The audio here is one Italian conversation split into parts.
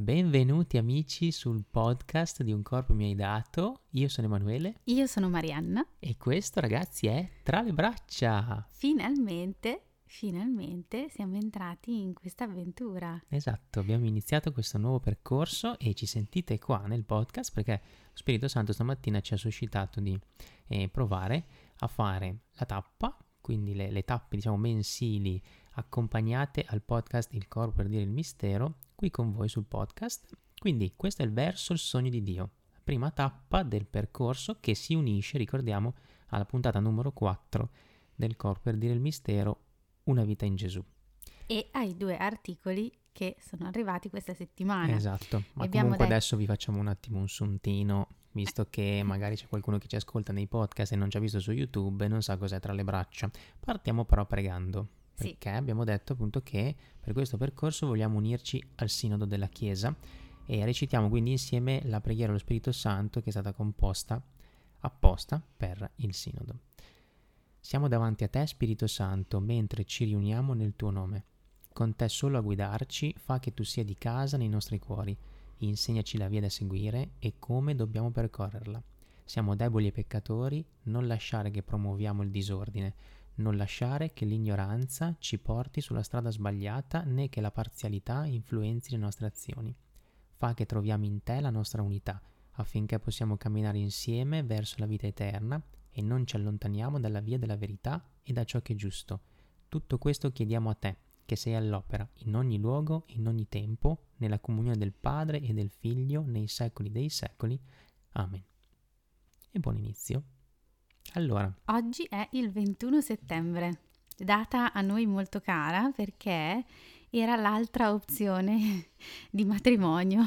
Benvenuti amici sul podcast di Un corpo mi hai dato. Io sono Emanuele Io sono Marianna. e questo ragazzi è Tra le braccia. Finalmente, finalmente siamo entrati in questa avventura. Esatto, abbiamo iniziato questo nuovo percorso e ci sentite qua nel podcast perché lo Spirito Santo stamattina ci ha suscitato di eh, provare a fare la tappa, quindi le, le tappe diciamo mensili accompagnate al podcast Il corpo per dire il mistero, qui con voi sul podcast. Quindi questo è il verso il sogno di Dio, prima tappa del percorso che si unisce, ricordiamo, alla puntata numero 4 del corpo per dire il mistero, una vita in Gesù. E ai due articoli che sono arrivati questa settimana. Esatto, ma Abbiamo comunque detto- adesso vi facciamo un attimo un suntino, visto che magari c'è qualcuno che ci ascolta nei podcast e non ci ha visto su YouTube e non sa cos'è tra le braccia. Partiamo però pregando, Sì. perché abbiamo detto appunto che per questo percorso vogliamo unirci al sinodo della Chiesa e recitiamo quindi insieme la preghiera allo Spirito Santo che è stata composta apposta per il sinodo. Siamo davanti a te, Spirito Santo, mentre ci riuniamo nel tuo nome. Con te solo a guidarci, fa che tu sia di casa nei nostri cuori, insegnaci la via da seguire e come dobbiamo percorrerla. Siamo deboli e peccatori, non lasciare che promuoviamo il disordine, non lasciare che l'ignoranza ci porti sulla strada sbagliata né che la parzialità influenzi le nostre azioni. Fa che troviamo in te la nostra unità, affinché possiamo camminare insieme verso la vita eterna e non ci allontaniamo dalla via della verità e da ciò che è giusto. Tutto questo chiediamo a te, che sei all'opera in ogni luogo, in ogni tempo, nella comunione del Padre e del Figlio, nei secoli dei secoli. Amen. E buon inizio. Allora, Oggi è il 21 settembre, data a noi molto cara perché era l'altra opzione di matrimonio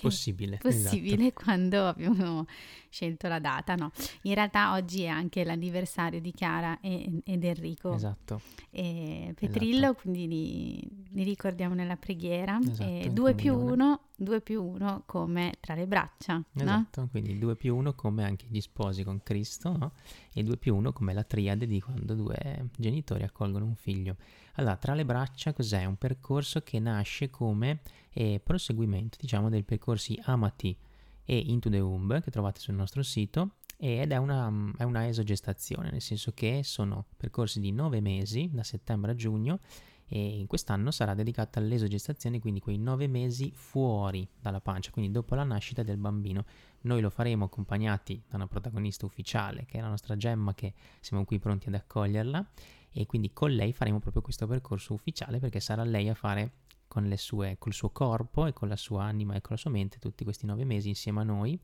possibile. possibile quando abbiamo scelto la data. No, in realtà oggi è anche l'anniversario di Chiara e- ed Enrico. Esatto. e Petrillo, quindi li, li ricordiamo nella preghiera. Esatto, e in 2 più comunione. 1, 2 più 1 come tra le braccia, no? Esatto, quindi 2 più 1 come anche gli sposi con Cristo, no? E 2 più 1 come la triade di quando due genitori accolgono un figlio. Allora, tra le braccia cos'è? Un percorso che nasce come eh, proseguimento, diciamo, dei percorsi Amati e Into the Womb che trovate sul nostro sito ed è una, è una esogestazione, nel senso che sono percorsi di 9 mesi, da settembre a giugno, e in quest'anno sarà dedicata all'esogestazione, quindi quei 9 mesi fuori dalla pancia, quindi dopo la nascita del bambino. Noi lo faremo accompagnati da una protagonista ufficiale, che è la nostra Gemma, che siamo qui pronti ad accoglierla, e quindi con lei faremo proprio questo percorso ufficiale, perché sarà lei a fare con sue, col suo corpo e con la sua anima e con la sua mente tutti questi 9 mesi insieme a noi,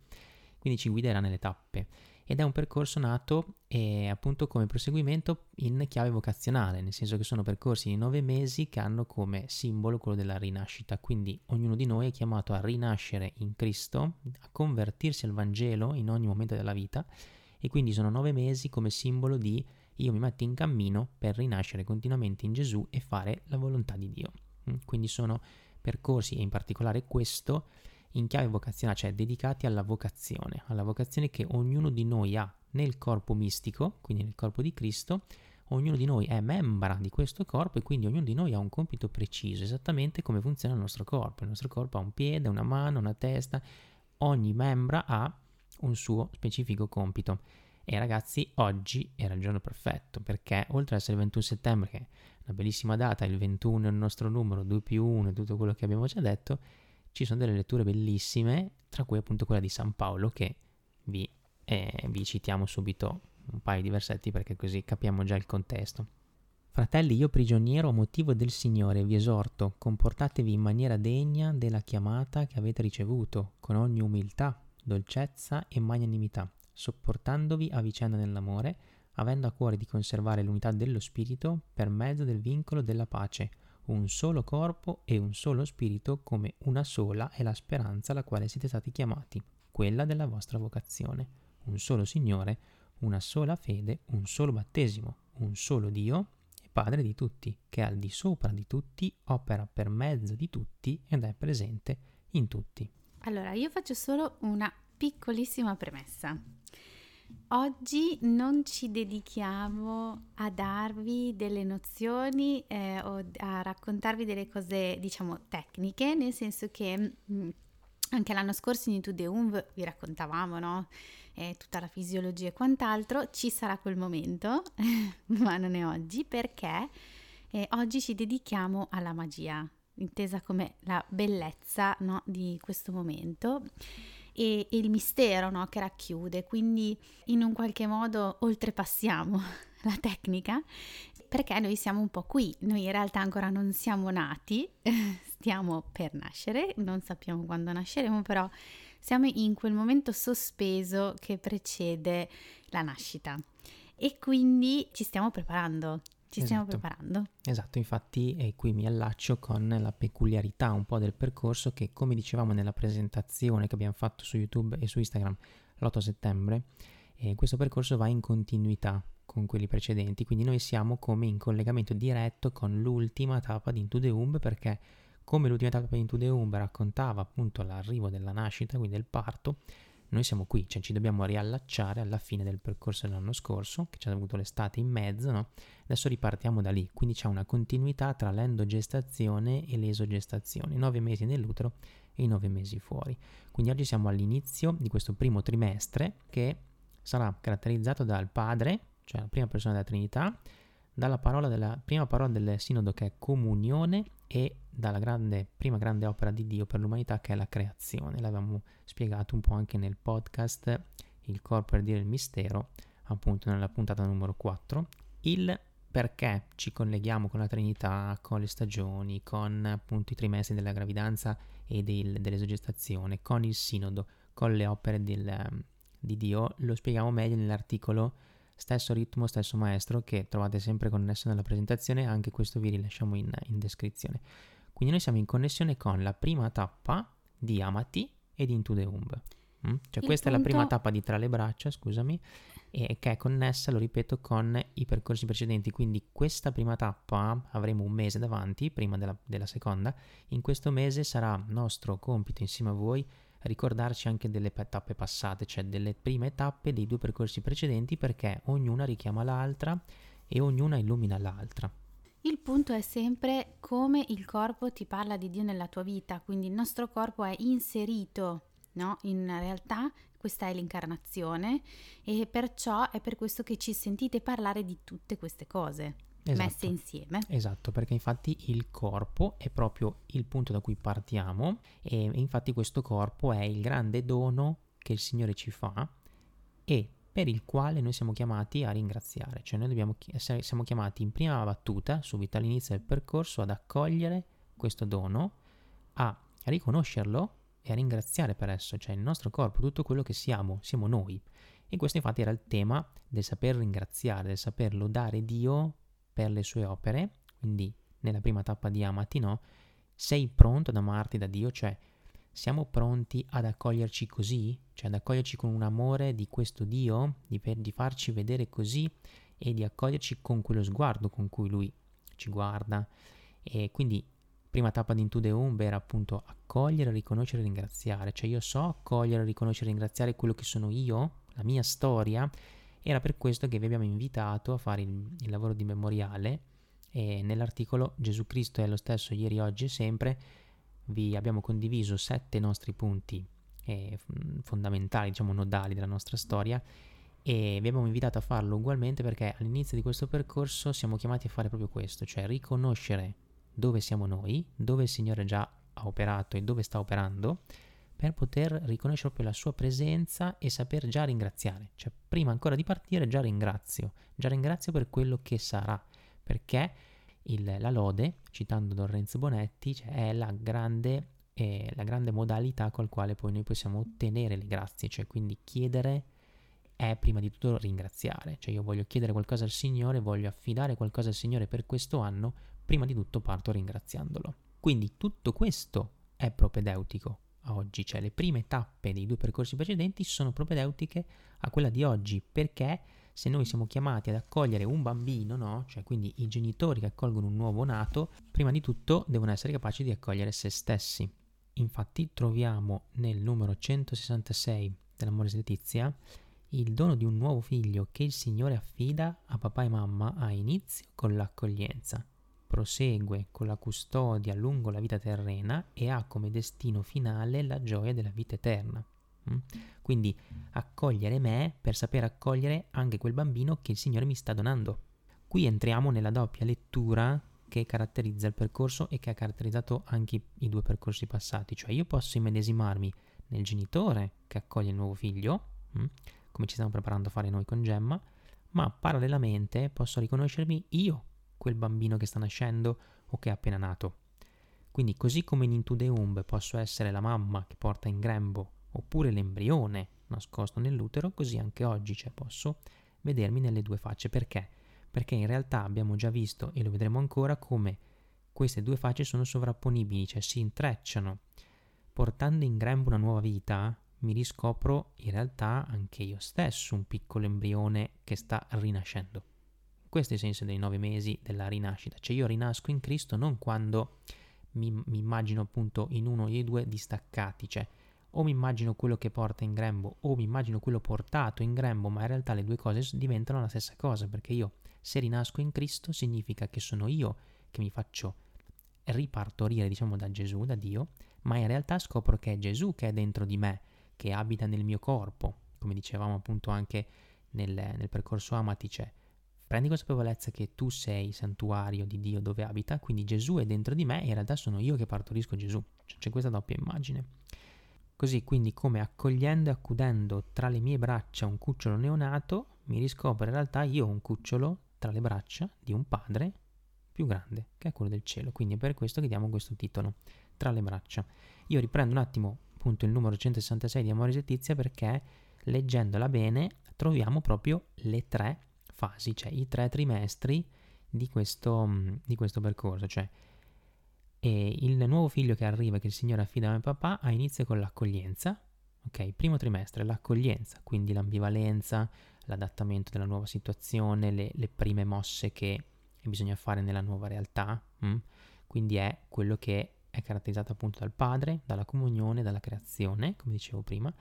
quindi ci guiderà nelle tappe. Ed è un percorso nato eh, appunto come proseguimento in chiave vocazionale, nel senso che sono percorsi di nove mesi che hanno come simbolo quello della rinascita, quindi ognuno di noi è chiamato a rinascere in Cristo, a convertirsi al Vangelo in ogni momento della vita e quindi sono nove mesi come simbolo di io mi metto in cammino per rinascere continuamente in Gesù e fare la volontà di Dio. Mm, Quindi sono percorsi e in particolare questo in chiave vocazionale, cioè dedicati alla vocazione, alla vocazione che ognuno di noi ha nel corpo mistico, quindi nel corpo di Cristo, ognuno di noi è membra di questo corpo e quindi ognuno di noi ha un compito preciso, esattamente come funziona il nostro corpo. Il nostro corpo ha un piede, una mano, una testa, ogni membra ha un suo specifico compito. E ragazzi, oggi era il giorno perfetto perché oltre ad essere il 21 settembre, che è una bellissima data, il 21 è il nostro numero, 2 più 1 e tutto quello che abbiamo già detto, ci sono delle letture bellissime, tra cui appunto quella di San Paolo che vi, eh, vi citiamo subito un paio di versetti perché così capiamo già il contesto. Fratelli, io prigioniero a motivo del Signore vi esorto, comportatevi in maniera degna della chiamata che avete ricevuto, con ogni umiltà, dolcezza e magnanimità, sopportandovi a vicenda nell'amore, avendo a cuore di conservare l'unità dello Spirito per mezzo del vincolo della pace, un solo corpo e un solo spirito come una sola è la speranza alla quale siete stati chiamati, quella della vostra vocazione, un solo Signore, una sola fede, un solo battesimo, un solo Dio e Padre di tutti, che al di sopra di tutti opera per mezzo di tutti ed è presente in tutti. Allora, io faccio solo una piccolissima premessa. Oggi non ci dedichiamo a darvi delle nozioni eh, o a raccontarvi delle cose, diciamo, tecniche, nel senso che mh, mm, anche l'anno scorso in YouTube UMV vi raccontavamo, no? Eh, tutta la fisiologia e quant'altro, ci sarà quel momento, ma non è oggi, perché eh, oggi ci dedichiamo alla magia, intesa come la bellezza no, di questo momento e, e il mistero no, che racchiude, quindi in un qualche modo oltrepassiamo la tecnica perché noi siamo un po' qui, noi in realtà ancora non siamo nati, stiamo per nascere, non sappiamo quando nasceremo, però siamo in quel momento sospeso che precede la nascita. E quindi ci stiamo preparando ci stiamo esatto. preparando. Esatto, infatti e qui mi allaccio con la peculiarità un po' del percorso che come dicevamo nella presentazione che abbiamo fatto su YouTube e su Instagram l'8 settembre, eh, questo percorso va in continuità con quelli precedenti, quindi noi siamo come in collegamento diretto con l'ultima tappa di Into the Umb perché come l'ultima tappa di Into the Umb raccontava appunto l'arrivo della nascita, quindi del parto, noi siamo qui, cioè ci dobbiamo riallacciare alla fine del percorso dell'anno scorso, che ci ha avuto l'estate in mezzo, no? Adesso ripartiamo da lì, quindi c'è una continuità tra l'endogestazione e l'esogestazione, i nove mesi nell'utero e i nove mesi fuori. Quindi oggi siamo all'inizio di questo primo trimestre che sarà caratterizzato dal padre, cioè la prima persona della Trinità, dalla parola della prima parola del sinodo che è comunione e dalla grande, prima grande opera di Dio per l'umanità che è la creazione. L'avevamo spiegato un po' anche nel podcast Il corpo per dire il mistero, appunto nella puntata numero 4. Il perché ci colleghiamo con la Trinità, con le stagioni, con appunto i trimestri della gravidanza e del, dell'esogestazione, con il sinodo, con le opere del, di Dio, lo spieghiamo meglio nell'articolo stesso ritmo, stesso maestro che trovate sempre connesso nella presentazione, anche questo vi rilasciamo in, in descrizione. Quindi noi siamo in connessione con la prima tappa di Amati ed Into the Umb. Mm? Cioè il questa punto... è la prima tappa di Tra le braccia, scusami, e che è connessa, lo ripeto, con i percorsi precedenti. Quindi questa prima tappa avremo un mese davanti, prima della, della seconda. In questo mese sarà nostro compito insieme a voi ricordarci anche delle tappe passate, cioè delle prime tappe dei due percorsi precedenti perché ognuna richiama l'altra e ognuna illumina l'altra. Il punto è sempre come il corpo ti parla di Dio nella tua vita, quindi il nostro corpo è inserito no? In realtà questa è l'incarnazione e perciò è per questo che ci sentite parlare di tutte queste cose esatto. messe insieme. Esatto, perché infatti il corpo è proprio il punto da cui partiamo e infatti questo corpo è il grande dono che il Signore ci fa e per il quale noi siamo chiamati a ringraziare, cioè noi dobbiamo, siamo chiamati in prima battuta, subito all'inizio del percorso, ad accogliere questo dono, a riconoscerlo e a ringraziare per esso, cioè il nostro corpo, tutto quello che siamo, siamo noi. E questo infatti era il tema del saper ringraziare, del saper lodare Dio per le sue opere, quindi nella prima tappa di Amati, no? Sei pronto ad amarti da Dio? Cioè, siamo pronti ad accoglierci così? Cioè, ad accoglierci con un amore di questo Dio, di, di farci vedere così e di accoglierci con quello sguardo con cui Lui ci guarda. E quindi, prima tappa di Into the Umb era appunto accogliere, riconoscere e ringraziare. Cioè, io so accogliere, riconoscere e ringraziare quello che sono io, la mia storia, era per questo che vi abbiamo invitato a fare il, il lavoro di memoriale e nell'articolo Gesù Cristo è lo stesso ieri, oggi e sempre vi abbiamo condiviso sette nostri punti eh, fondamentali, diciamo nodali della nostra storia e vi abbiamo invitato a farlo ugualmente perché all'inizio di questo percorso siamo chiamati a fare proprio questo, cioè riconoscere dove siamo noi, dove il Signore già ha operato e dove sta operando per poter riconoscere proprio la sua presenza e saper già ringraziare. Cioè, prima ancora di partire, già ringrazio, già ringrazio per quello che sarà, perché il, la lode, citando Don Renzo Bonetti, cioè, è la grande, eh, la grande modalità col quale poi noi possiamo ottenere le grazie, cioè quindi chiedere è prima di tutto ringraziare, cioè io voglio chiedere qualcosa al Signore, voglio affidare qualcosa al Signore per questo anno, prima di tutto parto ringraziandolo. Quindi tutto questo è propedeutico, a oggi, cioè le prime tappe dei due percorsi precedenti sono propedeutiche a quella di oggi, perché se noi siamo chiamati ad accogliere un bambino, no? Cioè quindi i genitori che accolgono un nuovo nato, prima di tutto devono essere capaci di accogliere se stessi. Infatti troviamo nel numero 166 dell'Amore Letizia Il dono di un nuovo figlio che il Signore affida a papà e mamma ha inizio con l'accoglienza, prosegue con la custodia lungo la vita terrena e ha come destino finale la gioia della vita eterna. Mm? Quindi accogliere me per sapere accogliere anche quel bambino che il Signore mi sta donando. Qui entriamo nella doppia lettura che caratterizza il percorso e che ha caratterizzato anche i due percorsi passati, cioè io posso immedesimarmi nel genitore che accoglie il nuovo figlio, mm? come ci stiamo preparando a fare noi con Gemma, ma parallelamente posso riconoscermi io, quel bambino che sta nascendo o che è appena nato. Quindi così come in Into the Umb posso essere la mamma che porta in grembo oppure l'embrione nascosto nell'utero, così anche oggi cioè, posso vedermi nelle due facce. Perché? Perché in realtà abbiamo già visto, e lo vedremo ancora, come queste due facce sono sovrapponibili, cioè si intrecciano. Portando in grembo una nuova vita, mi riscopro in realtà anche io stesso un piccolo embrione che sta rinascendo. Questo è il senso dei nove mesi della rinascita, cioè io rinasco in Cristo non quando mi, mi immagino appunto in uno dei due distaccati, cioè o mi immagino quello che porta in grembo o mi immagino quello portato in grembo, ma in realtà le due cose diventano la stessa cosa, perché io se rinasco in Cristo significa che sono io che mi faccio ripartorire, diciamo, da Gesù, da Dio, ma in realtà scopro che è Gesù che è dentro di me, che abita nel mio corpo, come dicevamo appunto anche nel, nel percorso Amati, prendi consapevolezza che tu sei santuario di Dio dove abita, quindi Gesù è dentro di me e in realtà sono io che partorisco Gesù. Cioè, c'è questa doppia immagine. Così quindi come accogliendo e accudendo tra le mie braccia un cucciolo neonato, mi riscopro in realtà io un cucciolo tra le braccia di un padre più grande, che è quello del cielo. Quindi è per questo che diamo questo titolo, tra le braccia. Io riprendo un attimo appunto il numero 166 di Amoris Letizia perché leggendola bene troviamo proprio le tre fasi, cioè i tre trimestri di questo, di questo percorso, cioè e il nuovo figlio che arriva, che il Signore affida a mio papà, ha inizio con l'accoglienza. Ok, primo trimestre, l'accoglienza, quindi l'ambivalenza, l'adattamento della nuova situazione, le, le prime mosse che bisogna fare nella nuova realtà. Hm? Quindi è quello che è caratterizzato appunto dal padre, dalla comunione, dalla creazione, come dicevo prima.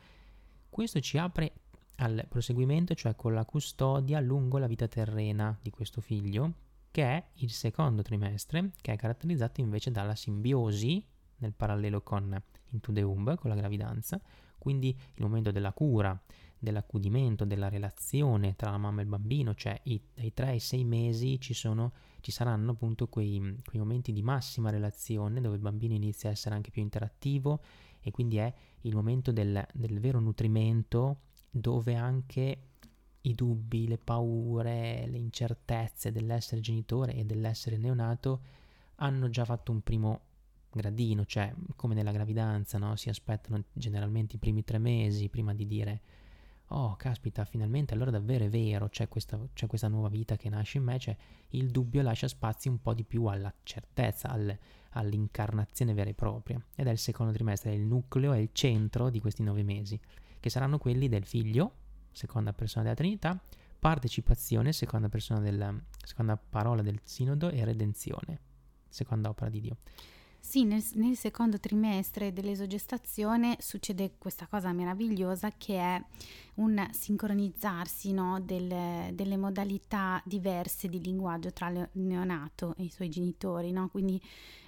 Questo ci apre al proseguimento, cioè con la custodia lungo la vita terrena di questo figlio, che è il secondo trimestre, che è caratterizzato invece dalla simbiosi nel parallelo con Into the Womb, con la gravidanza, quindi il momento della cura, dell'accudimento, della relazione tra la mamma e il bambino, cioè i, dai 3 ai 6 mesi ci, sono, ci saranno appunto quei, quei, momenti di massima relazione dove il bambino inizia a essere anche più interattivo e quindi è il momento del, del vero nutrimento dove anche i dubbi, le paure, le incertezze dell'essere genitore e dell'essere neonato hanno già fatto un primo gradino, cioè come nella gravidanza, no? si aspettano generalmente i primi tre mesi prima di dire oh caspita finalmente allora davvero è vero c'è questa, c'è questa nuova vita che nasce in me, cioè il dubbio lascia spazio un po' di più alla certezza, al, all'incarnazione vera e propria ed è il secondo trimestre, è il nucleo, è il centro di questi nove mesi che saranno quelli del figlio seconda persona della Trinità, partecipazione, seconda, persona del, seconda parola del sinodo e redenzione, seconda opera di Dio. Sì, nel, nel, secondo trimestre dell'esogestazione succede questa cosa meravigliosa che è un sincronizzarsi no, del, delle modalità diverse di linguaggio tra il neonato e i suoi genitori. No? Quindi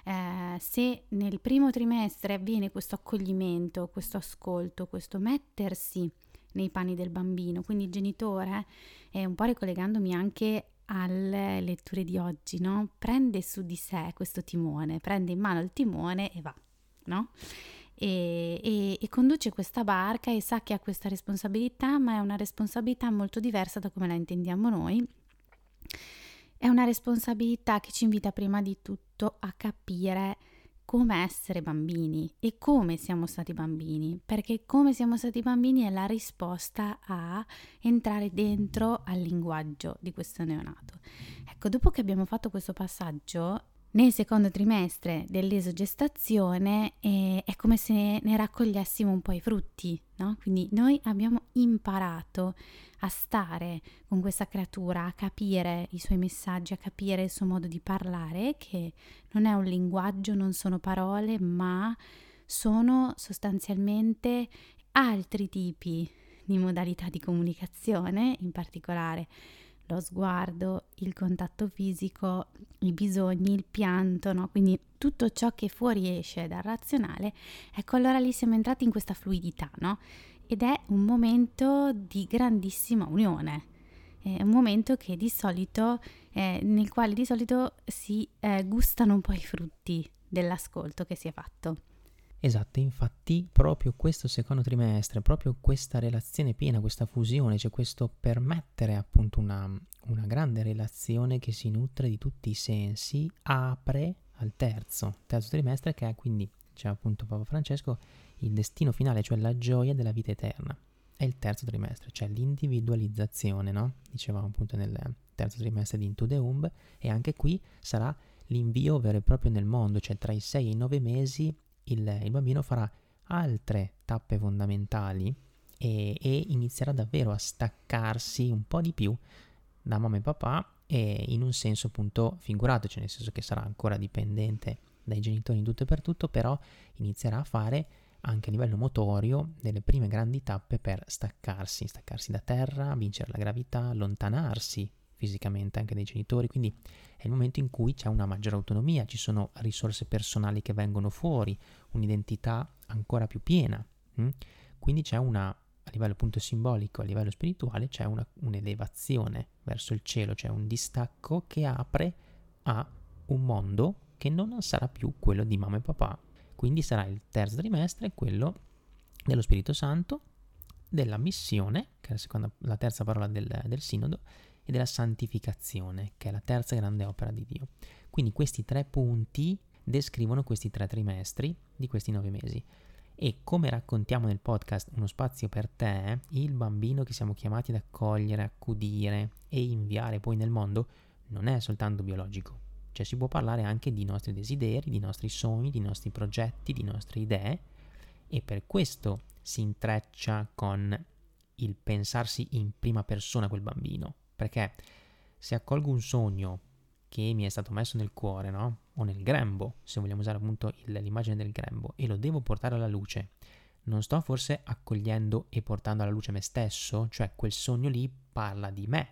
eh, se nel primo trimestre avviene questo accoglimento, questo ascolto, questo mettersi nei panni del bambino. Quindi genitore, eh, un po' ricollegandomi anche alle letture di oggi, no? prende su di sé questo timone, prende in mano il timone e va, no? E, e, e, conduce questa barca e sa che ha questa responsabilità, ma è una responsabilità molto diversa da come la intendiamo noi. È una responsabilità che ci invita prima di tutto a capire come essere bambini e come siamo stati bambini, perché come siamo stati bambini è la risposta a entrare dentro al linguaggio di questo neonato. Ecco, dopo che abbiamo fatto questo passaggio, nel secondo trimestre dell'esogestazione eh, è come se ne raccogliessimo un po' i frutti, no? Quindi noi abbiamo imparato a stare con questa creatura, a capire i suoi messaggi, a capire il suo modo di parlare, che non è un linguaggio, non sono parole, ma sono sostanzialmente altri tipi di modalità di comunicazione, in particolare lo sguardo, il contatto fisico, i bisogni, il pianto, no? quindi tutto ciò che fuoriesce dal razionale, ecco allora lì siamo entrati in questa fluidità, no? Ed è un momento di grandissima unione, è un momento solito, eh, nel quale di solito si eh, gustano un po' i frutti dell'ascolto che si è fatto. Esatto, infatti proprio questo secondo trimestre, proprio questa relazione piena, questa fusione, cioè questo permettere appunto una, una grande relazione che si nutre di tutti i sensi, apre al terzo, terzo trimestre che è quindi, diceva appunto Papa Francesco, il destino finale, cioè la gioia della vita eterna. È il terzo trimestre, cioè l'individualizzazione, no? Dicevamo appunto nel terzo trimestre di Into the Umb e anche qui sarà l'invio vero e proprio nel mondo, cioè tra i 6 e i 9 mesi il, il bambino farà altre tappe fondamentali e, e, inizierà davvero a staccarsi un po' di più da mamma e papà e in un senso appunto figurato, cioè nel senso che sarà ancora dipendente dai genitori in tutto e per tutto, però inizierà a fare anche a livello motorio delle prime grandi tappe per staccarsi, staccarsi da terra, vincere la gravità, allontanarsi fisicamente anche dai genitori, quindi è il momento in cui c'è una maggiore autonomia, ci sono risorse personali che vengono fuori, un'identità ancora più piena. Hm? Quindi c'è una, a livello appunto simbolico, a livello spirituale, c'è una, un'elevazione verso il cielo, c'è un distacco che apre a un mondo che non sarà più quello di mamma e papà. Quindi sarà il terzo trimestre quello dello Spirito Santo, della missione, che è la, seconda, la terza parola del, del sinodo, e della santificazione, che è la terza grande opera di Dio. Quindi questi tre punti descrivono questi tre trimestri di questi nove mesi. E come raccontiamo nel podcast Uno spazio per te, il bambino che siamo chiamati ad accogliere, accudire e inviare poi nel mondo non è soltanto biologico, cioè si può parlare anche di nostri desideri, di nostri sogni, di nostri progetti, di nostre idee. E per questo si intreccia con il pensarsi in prima persona quel bambino, perché se accolgo un sogno che mi è stato messo nel cuore, no? O nel grembo, se vogliamo usare appunto il, l'immagine del grembo, e lo devo portare alla luce, non sto forse accogliendo e portando alla luce me stesso? Cioè quel sogno lì parla di me,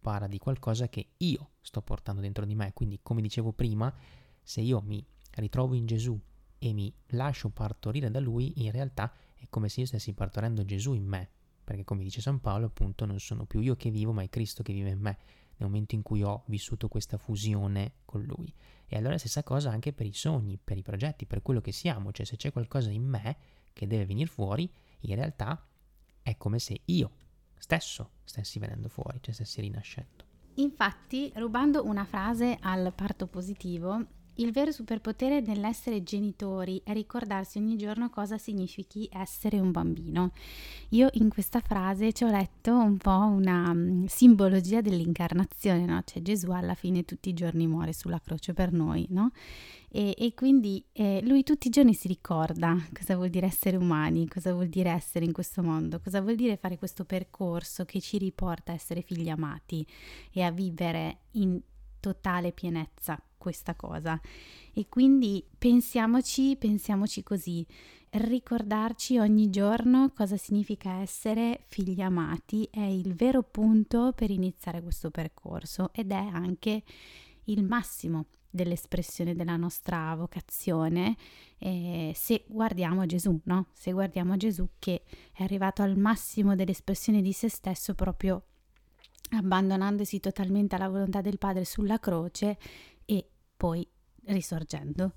parla di qualcosa che io sto portando dentro di me. Quindi, come dicevo prima, se io mi ritrovo in Gesù e mi lascio partorire da Lui, in realtà è come se io stessi partorendo Gesù in me perché come dice San Paolo appunto non sono più io che vivo ma è Cristo che vive in me nel momento in cui ho vissuto questa fusione con lui. E allora stessa cosa anche per i sogni, per i progetti, per quello che siamo, cioè se c'è qualcosa in me che deve venire fuori, in realtà è come se io stesso stessi venendo fuori, cioè stessi rinascendo. Infatti, rubando una frase al parto positivo, il vero superpotere dell'essere genitori è ricordarsi ogni giorno cosa significhi essere un bambino. Io in questa frase ci ho letto un po' una um, simbologia dell'incarnazione, no? Cioè Gesù alla fine tutti i giorni muore sulla croce per noi, no? E, e quindi eh, lui tutti i giorni si ricorda cosa vuol dire essere umani, cosa vuol dire essere in questo mondo, cosa vuol dire fare questo percorso che ci riporta a essere figli amati e a vivere in totale pienezza questa cosa. E quindi pensiamoci, pensiamoci così, ricordarci ogni giorno cosa significa essere figli amati è il vero punto per iniziare questo percorso ed è anche il massimo dell'espressione della nostra vocazione eh, se guardiamo Gesù, no? Se guardiamo Gesù che è arrivato al massimo dell'espressione di se stesso proprio abbandonandosi totalmente alla volontà del Padre sulla croce poi risorgendo.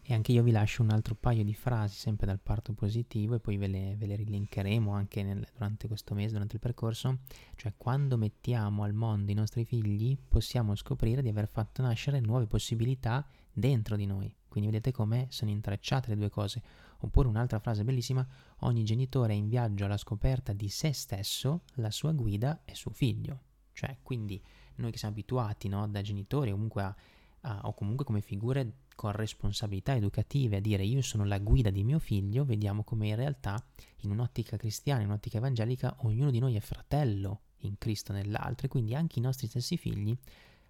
E anche io vi lascio un altro paio di frasi sempre dal parto positivo e poi ve le, ve le rilinkeremo anche nel, durante questo mese, durante il percorso. Cioè quando mettiamo al mondo i nostri figli possiamo scoprire di aver fatto nascere nuove possibilità dentro di noi. Quindi vedete come sono intrecciate le due cose. Oppure un'altra frase bellissima, ogni genitore è in viaggio alla scoperta di se stesso, la sua guida è suo figlio. Cioè quindi noi che siamo abituati no, da genitori comunque a uh, o comunque come figure con responsabilità educative a dire io sono la guida di mio figlio, vediamo come in realtà in un'ottica cristiana, in un'ottica evangelica, ognuno di noi è fratello in Cristo nell'altro e quindi anche i nostri stessi figli,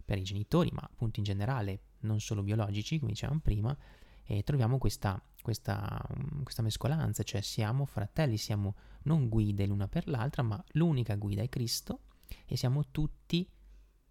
per i genitori, ma appunto in generale non solo biologici, come dicevamo prima, eh, troviamo questa questa, questa mescolanza, cioè siamo fratelli, siamo non guide l'una per l'altra, ma l'unica guida è Cristo e siamo tutti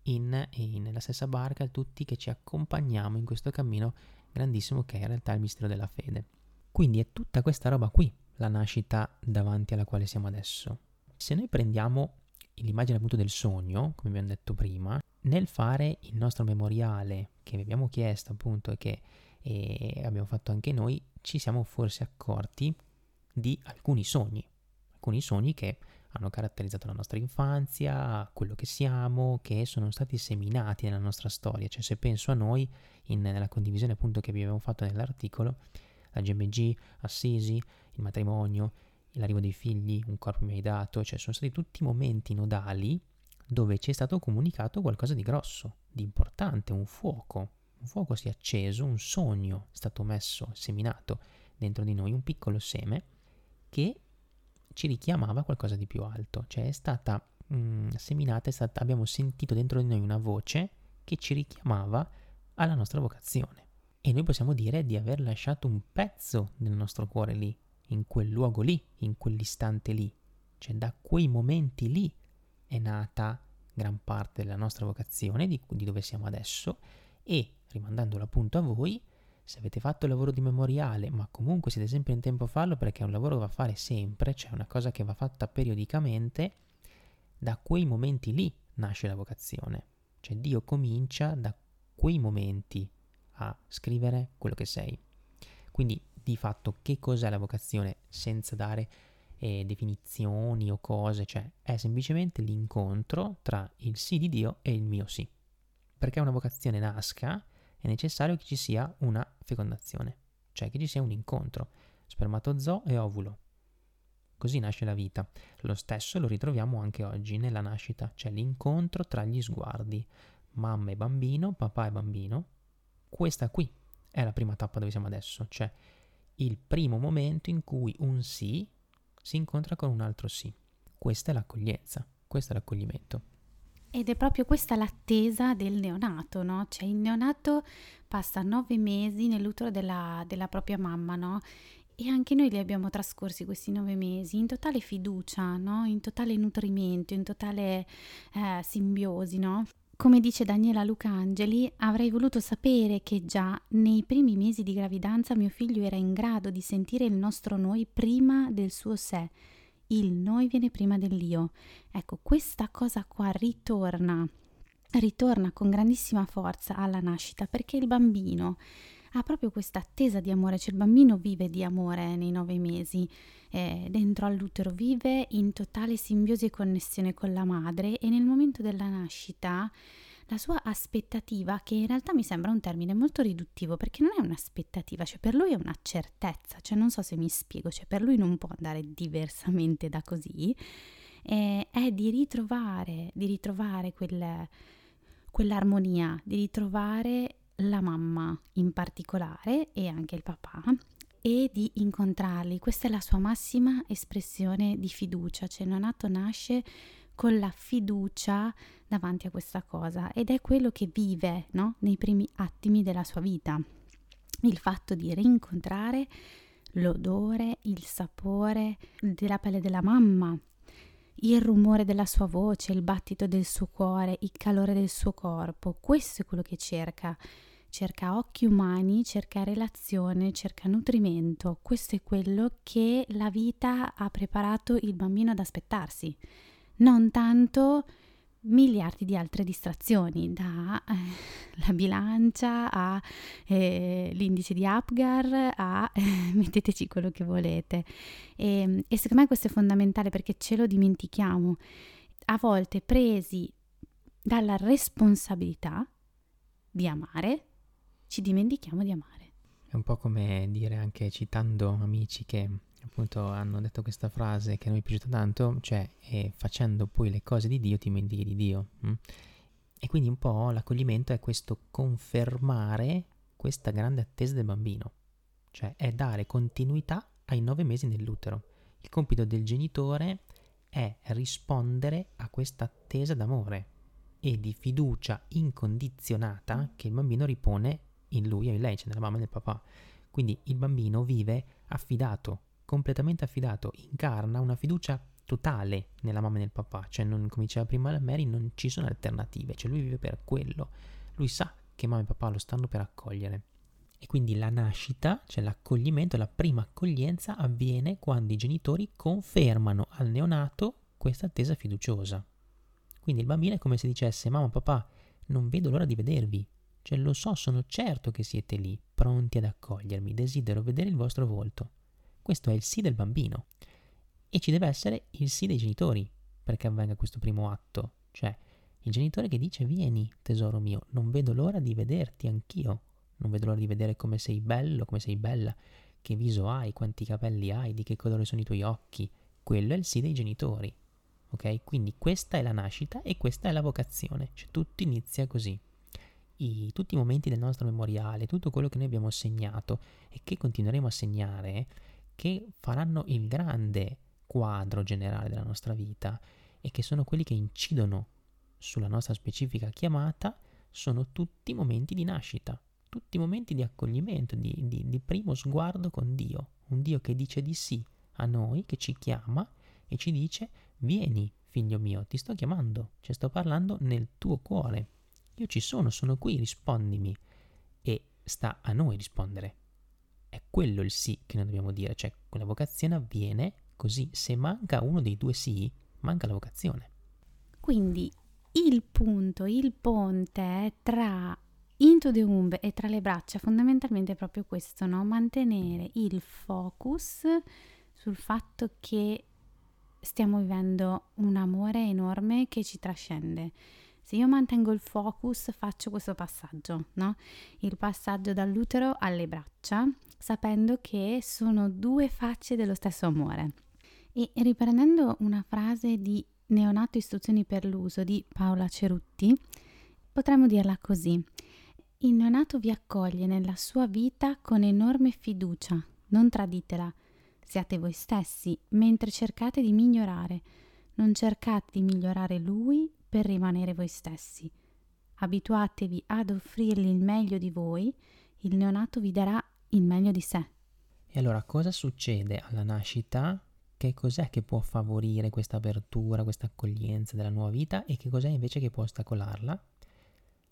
in, in, nella stessa barca, tutti che ci accompagniamo in questo cammino grandissimo che è in realtà il mistero della fede. Quindi è tutta questa roba qui la nascita davanti alla quale siamo adesso. Se noi prendiamo l'immagine appunto del sogno, come abbiamo detto prima, nel fare il nostro memoriale che vi abbiamo chiesto appunto e che e abbiamo fatto anche noi, ci siamo forse accorti di alcuni sogni, alcuni sogni che hanno caratterizzato la nostra infanzia, quello che siamo, che sono stati seminati nella nostra storia. Cioè se penso a noi, in, nella condivisione appunto che abbiamo fatto nell'articolo, la GMG, Assisi, il matrimonio, l'arrivo dei figli, un corpo mi hai dato, cioè sono stati tutti momenti nodali dove ci è stato comunicato qualcosa di grosso, di importante, un fuoco. Un fuoco si è acceso, un sogno è stato messo, seminato dentro di noi, un piccolo seme che ci richiamava qualcosa di più alto, cioè è stata mh, mm, seminata, è stata, abbiamo sentito dentro di noi una voce che ci richiamava alla nostra vocazione. E noi possiamo dire di aver lasciato un pezzo del nostro cuore lì, in quel luogo lì, in quell'istante lì. Cioè da quei momenti lì è nata gran parte della nostra vocazione, di, di dove siamo adesso, e rimandandolo appunto a voi, se avete fatto il lavoro di memoriale, ma comunque siete sempre in tempo a farlo perché è un lavoro che va a fare sempre, cioè una cosa che va fatta periodicamente, da quei momenti lì nasce la vocazione. Cioè Dio comincia da quei momenti a scrivere quello che sei. Quindi di fatto che cos'è la vocazione senza dare eh, definizioni o cose, cioè è semplicemente l'incontro tra il sì di Dio e il mio sì. Perché una vocazione nasca è necessario che ci sia una fecondazione, cioè che ci sia un incontro, spermatozoo e ovulo. Così nasce la vita. Lo stesso lo ritroviamo anche oggi nella nascita, cioè l'incontro tra gli sguardi, mamma e bambino, papà e bambino. Questa qui è la prima tappa dove siamo adesso, cioè il primo momento in cui un sì si incontra con un altro sì. Questa è l'accoglienza, questo è l'accoglimento. Ed è proprio questa l'attesa del neonato, no? Cioè il neonato passa nove mesi nell'utero della, della propria mamma, no? E anche noi li abbiamo trascorsi questi nove mesi in totale fiducia, no? In totale nutrimento, in totale eh, simbiosi, no? Come dice Daniela Lucangeli, avrei voluto sapere che già nei primi mesi di gravidanza mio figlio era in grado di sentire il nostro noi prima del suo sé. Il noi viene prima dell'io. Ecco, questa cosa qua ritorna, ritorna con grandissima forza alla nascita perché il bambino ha proprio questa attesa di amore, cioè il bambino vive di amore nei nove mesi, eh, dentro all'utero vive in totale simbiosi e connessione con la madre e nel momento della nascita la sua aspettativa, che in realtà mi sembra un termine molto riduttivo perché non è un'aspettativa, cioè per lui è una certezza, cioè non so se mi spiego, cioè per lui non può andare diversamente da così, eh, è di ritrovare, di ritrovare quel, quell'armonia, di ritrovare la mamma in particolare e anche il papà e di incontrarli. Questa è la sua massima espressione di fiducia, cioè Nonato nasce con la fiducia davanti a questa cosa ed è quello che vive no? nei primi attimi della sua vita. Il fatto di rincontrare l'odore, il sapore della pelle della mamma, il rumore della sua voce, il battito del suo cuore, il calore del suo corpo. Questo è quello che cerca. Cerca occhi umani, cerca relazione, cerca nutrimento. Questo è quello che la vita ha preparato il bambino ad aspettarsi. Non tanto miliardi di altre distrazioni, da eh, la bilancia all'indice eh, di Apgar a eh, metteteci quello che volete. E, ehm, e secondo me questo è fondamentale perché ce lo dimentichiamo. A volte presi dalla responsabilità di amare, ci dimentichiamo di amare. È un po' come dire anche citando amici che appunto hanno detto questa frase che a noi è piaciuta tanto, cioè e facendo poi le cose di Dio ti dimentichi di Dio. Hm? E quindi un po' l'accoglimento è questo confermare questa grande attesa del bambino, cioè è dare continuità ai nove mesi nell'utero. Il compito del genitore è rispondere a questa attesa d'amore e di fiducia incondizionata che il bambino ripone in lui e in lei, cioè nella mamma e nel papà. Quindi il bambino vive affidato, completamente affidato, incarna una fiducia totale nella mamma e nel papà, cioè non, come diceva prima la Mary, non ci sono alternative, cioè lui vive per quello, lui sa che mamma e papà lo stanno per accogliere. E quindi la nascita, cioè l'accoglimento, la prima accoglienza avviene quando i genitori confermano al neonato questa attesa fiduciosa. Quindi il bambino è come se dicesse mamma, papà, non vedo l'ora di vedervi, cioè lo so, sono certo che siete lì, pronti ad accogliermi, desidero vedere il vostro volto. Questo è il sì del bambino. E ci deve essere il sì dei genitori perché avvenga questo primo atto, cioè il genitore che dice vieni, tesoro mio, non vedo l'ora di vederti anch'io, non vedo l'ora di vedere come sei bello, come sei bella, che viso hai, quanti capelli hai, di che colore sono i tuoi occhi. Quello è il sì dei genitori. Ok? Quindi questa è la nascita e questa è la vocazione, cioè tutto inizia così. I, tutti i momenti del nostro memoriale, tutto quello che noi abbiamo segnato e che continueremo a segnare, che faranno il grande quadro generale della nostra vita e che sono quelli che incidono sulla nostra specifica chiamata, sono tutti momenti di nascita, tutti momenti di accoglimento, di, di, di primo sguardo con Dio, un Dio che dice di sì a noi, che ci chiama e ci dice vieni figlio mio, ti sto chiamando, ci sto parlando nel tuo cuore. Io ci sono, sono qui, rispondimi. E sta a noi rispondere. È quello il sì che noi dobbiamo dire, cioè quella vocazione avviene Così se manca uno dei due sì, manca la vocazione. Quindi il punto, il ponte tra Into the Womb e tra le braccia fondamentalmente è proprio questo, no? Mantenere il focus sul fatto che stiamo vivendo un amore enorme che ci trascende. Se io mantengo il focus, faccio questo passaggio, no? Il passaggio dall'utero alle braccia, sapendo che sono due facce dello stesso amore. E riprendendo una frase di Neonato Istruzioni per l'uso di Paola Cerutti, potremmo dirla così. Il neonato vi accoglie nella sua vita con enorme fiducia, non traditela. Siate voi stessi mentre cercate di migliorare. Non cercate di migliorare lui per rimanere voi stessi. Abituatevi ad offrirgli il meglio di voi, il neonato vi darà il meglio di sé. E allora cosa succede alla nascita? Che cos'è che può favorire questa apertura, questa accoglienza della nuova vita e che cos'è invece che può ostacolarla?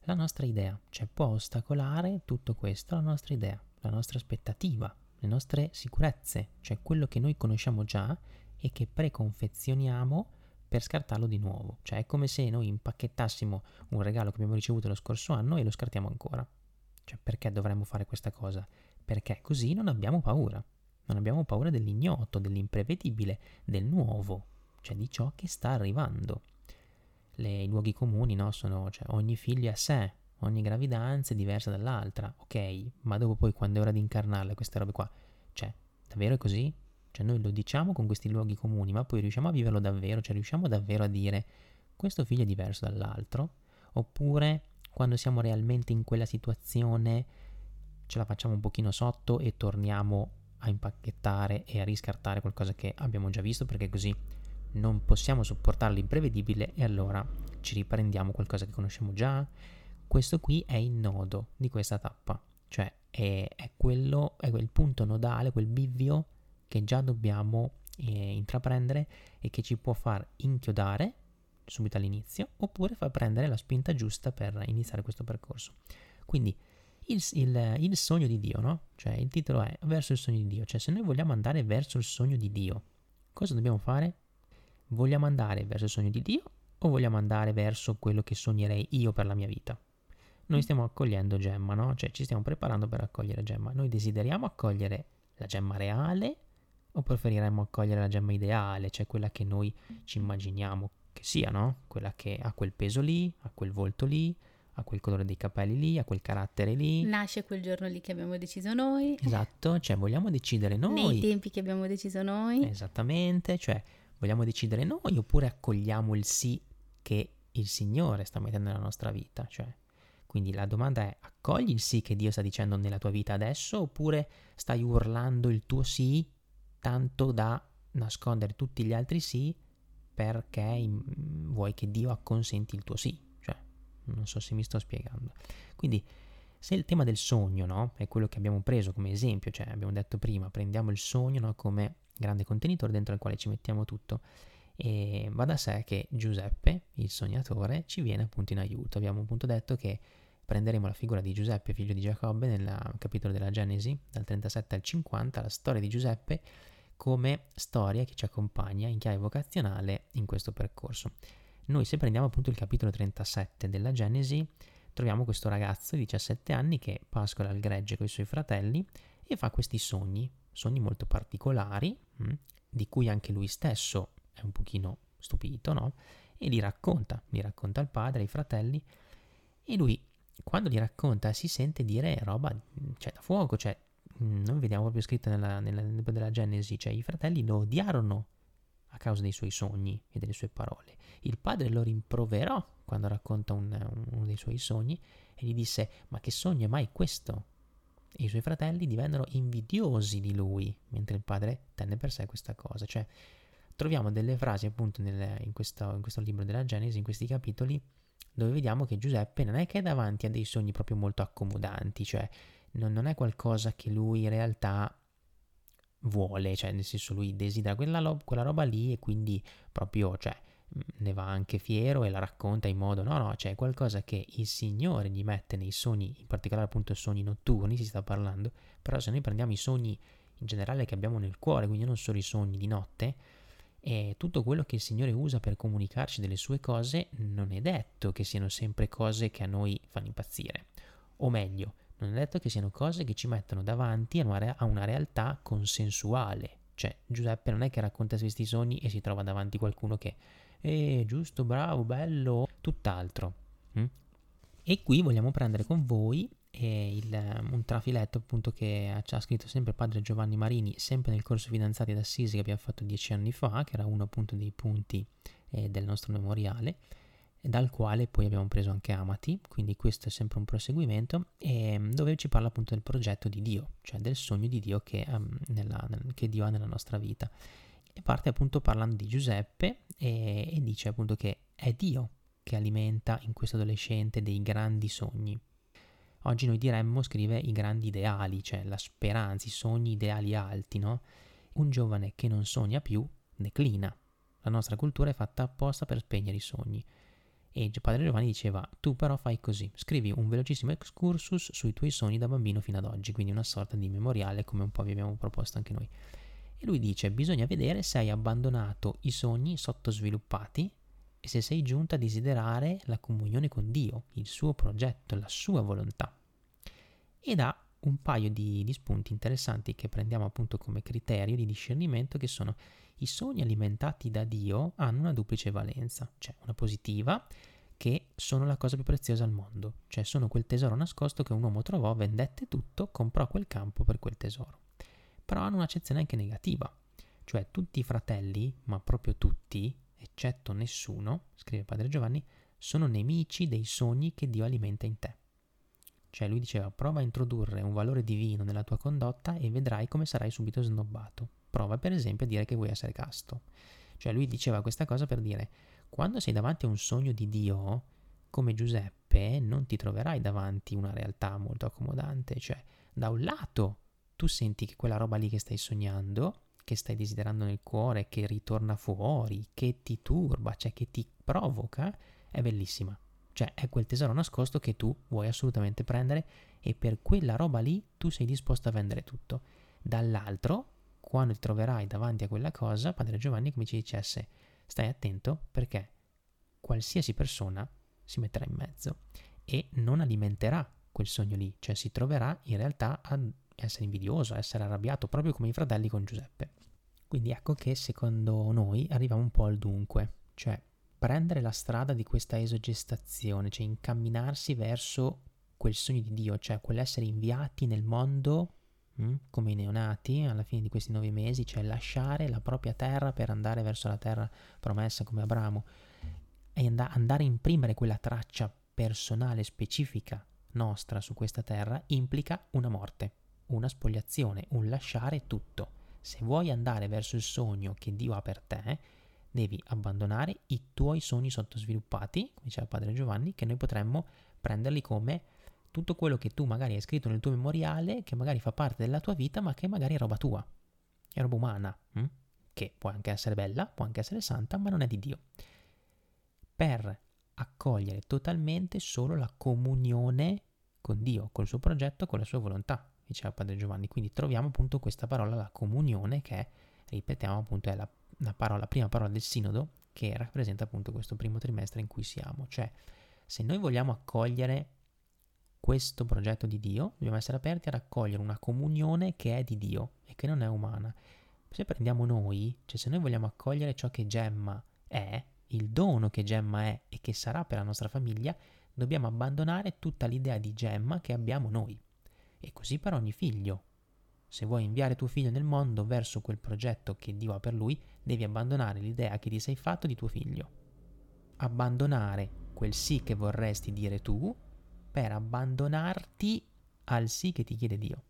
La nostra idea, cioè può ostacolare tutto questo la nostra idea, la nostra aspettativa, le nostre sicurezze, cioè quello che noi conosciamo già e che preconfezioniamo per scartarlo di nuovo. Cioè è come se noi impacchettassimo un regalo che abbiamo ricevuto lo scorso anno e lo scartiamo ancora. Cioè perché dovremmo fare questa cosa? Perché così non abbiamo paura. Non abbiamo paura dell'ignoto, dell'imprevedibile, del nuovo, cioè di ciò che sta arrivando. Le, I luoghi comuni no, sono cioè, ogni figlio a sé, ogni gravidanza è diversa dall'altra, ok, ma dopo poi quando è ora di incarnarle queste robe qua, cioè, davvero è così? Cioè noi lo diciamo con questi luoghi comuni, ma poi riusciamo a viverlo davvero, cioè riusciamo davvero a dire questo figlio è diverso dall'altro? Oppure quando siamo realmente in quella situazione ce la facciamo un pochino sotto e torniamo a impacchettare e a riscartare qualcosa che abbiamo già visto perché così non possiamo sopportare l'imprevedibile e allora ci riprendiamo qualcosa che conosciamo già. Questo qui è il nodo di questa tappa, cioè è, è quello, è quel punto nodale, quel bivio che già dobbiamo eh, intraprendere e che ci può far inchiodare subito all'inizio oppure far prendere la spinta giusta per iniziare questo percorso. Quindi il, il, il, sogno di Dio, no? Cioè il titolo è verso il sogno di Dio, cioè se noi vogliamo andare verso il sogno di Dio, cosa dobbiamo fare? Vogliamo andare verso il sogno di Dio o vogliamo andare verso quello che sognerei io per la mia vita? Noi stiamo accogliendo Gemma, no? Cioè ci stiamo preparando per accogliere Gemma. Noi desideriamo accogliere la Gemma reale o preferiremmo accogliere la Gemma ideale, cioè quella che noi ci immaginiamo che sia, no? Quella che ha quel peso lì, ha quel volto lì, a quel colore dei capelli lì, a quel carattere lì. Nasce quel giorno lì che abbiamo deciso noi. Esatto, cioè vogliamo decidere noi. Nei tempi che abbiamo deciso noi. Esattamente, cioè vogliamo decidere noi oppure accogliamo il sì che il Signore sta mettendo nella nostra vita, cioè quindi la domanda è accogli il sì che Dio sta dicendo nella tua vita adesso oppure stai urlando il tuo sì tanto da nascondere tutti gli altri sì perché vuoi che Dio acconsenti il tuo sì? Non so se mi sto spiegando. Quindi Se il tema del sogno, no, è quello che abbiamo preso come esempio, cioè abbiamo detto prima, prendiamo il sogno no, come grande contenitore dentro il quale ci mettiamo tutto, e va da sé che Giuseppe, il sognatore, ci viene appunto in aiuto. Abbiamo appunto detto che prenderemo la figura di Giuseppe, figlio di Giacobbe, nel capitolo della Genesi, dal 37 al 50, la storia di Giuseppe come storia che ci accompagna in chiave vocazionale in questo percorso. Noi se prendiamo appunto il capitolo 37 della Genesi, troviamo questo ragazzo di 17 anni che pascola al gregge con i suoi fratelli e fa questi sogni, sogni molto particolari, mh, hm, di cui anche lui stesso è un pochino stupito, no? E li racconta, li racconta al padre, ai fratelli, e lui quando li racconta si sente dire roba, cioè da fuoco, cioè Mm, noi vediamo proprio scritto nella, nella, nel libro della Genesi, cioè i fratelli lo odiarono a causa dei suoi sogni e delle sue parole. Il padre lo rimproverò quando racconta un, uno dei suoi sogni e gli disse ma che sogno è mai questo? E i suoi fratelli divennero invidiosi di lui, mentre il padre tenne per sé questa cosa. Cioè troviamo delle frasi appunto nel, in, questo, in questo libro della Genesi, in questi capitoli, dove vediamo che Giuseppe non è che è davanti a dei sogni proprio molto accomodanti, cioè non, non è qualcosa che lui in realtà vuole, cioè nel senso lui desidera quella, lo- quella roba lì e quindi proprio, cioè, ne va anche fiero e la racconta in modo, no, no, cioè qualcosa che il Signore gli mette nei sogni, in particolare appunto sogni notturni, si sta parlando, però se noi prendiamo i sogni in generale che abbiamo nel cuore, quindi non solo i sogni di notte, e tutto quello che il Signore usa per comunicarci delle sue cose non è detto che siano sempre cose che a noi fanno impazzire. O meglio, non è detto che siano cose che ci mettono davanti a una, re- a una realtà consensuale. Cioè, Giuseppe non è che racconta questi sogni e si trova davanti qualcuno che, eh, giusto, bravo, bello, tutt'altro. Mm? E qui vogliamo prendere con voi eh, il, un trafiletto appunto che ci ha scritto sempre padre Giovanni Marini, sempre nel corso Fidanzati d'Assisi che abbiamo fatto dieci anni fa, che era uno appunto dei punti eh, del nostro memoriale dal quale poi abbiamo preso anche Amati, quindi questo è sempre un proseguimento, ehm, dove ci parla appunto del progetto di Dio, cioè del sogno di Dio che, um, nella, nel, che Dio ha nella nostra vita. E parte appunto parlando di Giuseppe e, e dice appunto che è Dio che alimenta in questo adolescente dei grandi sogni. Oggi noi diremmo, scrive, i grandi ideali, cioè la speranza, i sogni ideali alti, no? Un giovane che non sogna più declina. La nostra cultura è fatta apposta per spegnere i sogni. E padre Giovanni diceva, tu però fai così, scrivi un velocissimo excursus sui tuoi sogni da bambino fino ad oggi, quindi una sorta di memoriale come un po' vi abbiamo proposto anche noi. E lui dice, bisogna vedere se hai abbandonato i sogni sottosviluppati e se sei giunta a desiderare la comunione con Dio, il suo progetto, la sua volontà. E dà un paio di, di spunti interessanti che prendiamo appunto come criterio di discernimento che sono i sogni alimentati da Dio hanno una duplice valenza, cioè una positiva, che sono la cosa più preziosa al mondo, cioè sono quel tesoro nascosto che un uomo trovò, vendette tutto, comprò quel campo per quel tesoro. Però hanno un'accezione anche negativa, cioè tutti i fratelli, ma proprio tutti, eccetto nessuno, scrive padre Giovanni, sono nemici dei sogni che Dio alimenta in te. Cioè lui diceva prova a introdurre un valore divino nella tua condotta e vedrai come sarai subito snobbato. Prova per esempio a dire che vuoi essere casto. Cioè lui diceva questa cosa per dire, quando sei davanti a un sogno di Dio, come Giuseppe, non ti troverai davanti una realtà molto accomodante. Cioè, da un lato, tu senti che quella roba lì che stai sognando, che stai desiderando nel cuore, che ritorna fuori, che ti turba, cioè che ti provoca, è bellissima. Cioè, è quel tesoro nascosto che tu vuoi assolutamente prendere e per quella roba lì tu sei disposto a vendere tutto. Dall'altro, quando ti troverai davanti a quella cosa, Padre Giovanni come ci dicesse, stai attento perché qualsiasi persona si metterà in mezzo e non alimenterà quel sogno lì, cioè si troverà in realtà a essere invidioso, a essere arrabbiato, proprio come i fratelli con Giuseppe. Quindi ecco che secondo noi arriviamo un po' al dunque, cioè prendere la strada di questa esogestazione, cioè incamminarsi verso quel sogno di Dio, cioè quell'essere inviati nel mondo Mm? come i neonati alla fine di questi nove mesi, cioè lasciare la propria terra per andare verso la terra promessa come Abramo e and- andare a imprimere quella traccia personale specifica nostra su questa terra implica una morte, una spogliazione, un lasciare tutto. Se vuoi andare verso il sogno che Dio ha per te, devi abbandonare i tuoi sogni sottosviluppati, come diceva padre Giovanni, che noi potremmo prenderli come tutto quello che tu magari hai scritto nel tuo memoriale, che magari fa parte della tua vita, ma che magari è roba tua, è roba umana, hm? che può anche essere bella, può anche essere santa, ma non è di Dio. Per accogliere totalmente solo la comunione con Dio, col suo progetto, con la sua volontà, diceva Padre Giovanni. Quindi troviamo appunto questa parola, la comunione, che ripetiamo appunto è la, la, parola, la prima parola del sinodo, che rappresenta appunto questo primo trimestre in cui siamo. Cioè, se noi vogliamo accogliere questo progetto di Dio, dobbiamo essere aperti a raccogliere una comunione che è di Dio e che non è umana. Se prendiamo noi, cioè se noi vogliamo accogliere ciò che Gemma è, il dono che Gemma è e che sarà per la nostra famiglia, dobbiamo abbandonare tutta l'idea di Gemma che abbiamo noi. E così per ogni figlio. Se vuoi inviare tuo figlio nel mondo verso quel progetto che Dio ha per lui, devi abbandonare l'idea che ti sei fatto di tuo figlio. Abbandonare quel sì che vorresti dire tu per abbandonarti al sì che ti chiede Dio.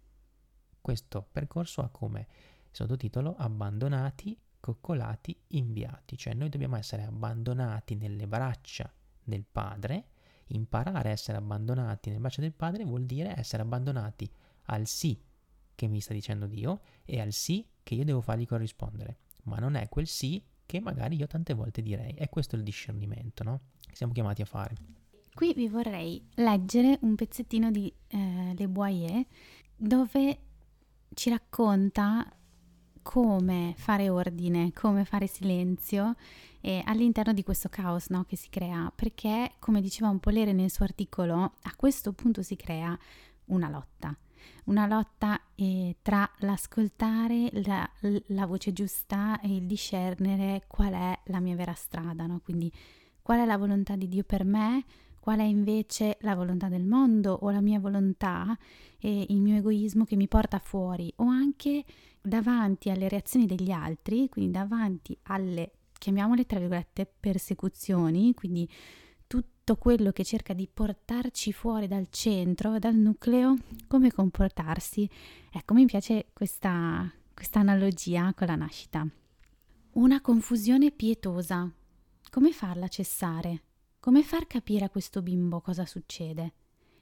Questo percorso ha come sottotitolo Abbandonati, coccolati, inviati, cioè noi dobbiamo essere abbandonati nelle braccia del Padre, imparare a essere abbandonati nelle braccia del Padre vuol dire essere abbandonati al sì che mi sta dicendo Dio e al sì che io devo fargli corrispondere, ma non è quel sì che magari io tante volte direi, è questo il discernimento, no? Che siamo chiamati a fare. Qui vi vorrei leggere un pezzettino di eh, Le Boyer dove ci racconta come fare ordine, come fare silenzio eh, all'interno di questo caos no, che si crea, perché come diceva un po' Lere nel suo articolo, a questo punto si crea una lotta, una lotta eh, tra l'ascoltare la, la, voce giusta e il discernere qual è la mia vera strada, no? quindi qual è la volontà di Dio per me, qual è invece la volontà del mondo o la mia volontà e il mio egoismo che mi porta fuori o anche davanti alle reazioni degli altri, quindi davanti alle, chiamiamole tra virgolette, persecuzioni, quindi tutto quello che cerca di portarci fuori dal centro, dal nucleo, come comportarsi. Ecco, mi piace questa, questa analogia con la nascita. Una confusione pietosa. Come farla cessare? Come far capire a questo bimbo cosa succede?